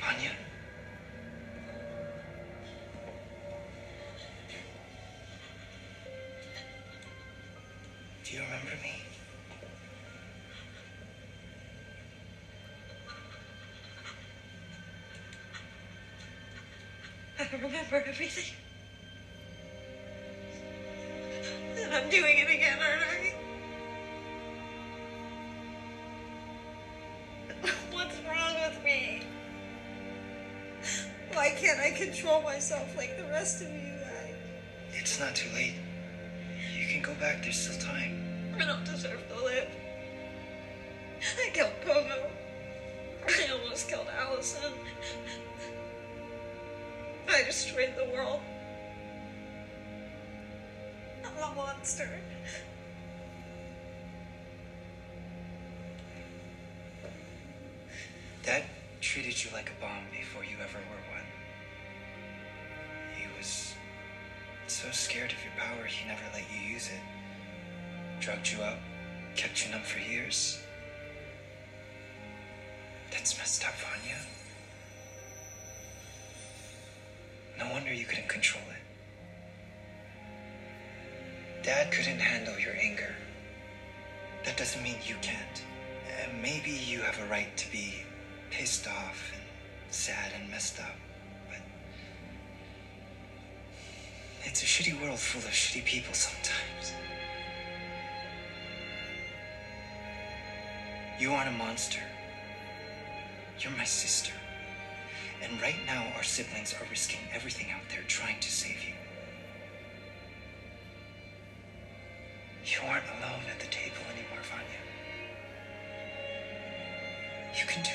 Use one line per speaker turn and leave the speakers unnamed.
Vanya? Do you remember me?
I remember everything. And I'm doing it again, aren't I? Can't I control myself like the rest of you guys?
It's not too late. You can go back, there's still time.
I don't deserve to live. I killed Pogo. I almost killed Allison. I destroyed the world. I'm a monster.
Dad treated you like a bomb before you ever were one. So scared of your power, he never let you use it. Drugged you up, kept you numb for years. That's messed up, Vanya. No wonder you couldn't control it. Dad couldn't handle your anger. That doesn't mean you can't. And maybe you have a right to be pissed off and sad and messed up, it's a shitty world full of shitty people sometimes. You aren't a monster. You're my sister. And right now, our siblings are risking everything out there trying to save you. You aren't alone at the table anymore, Vanya. You can do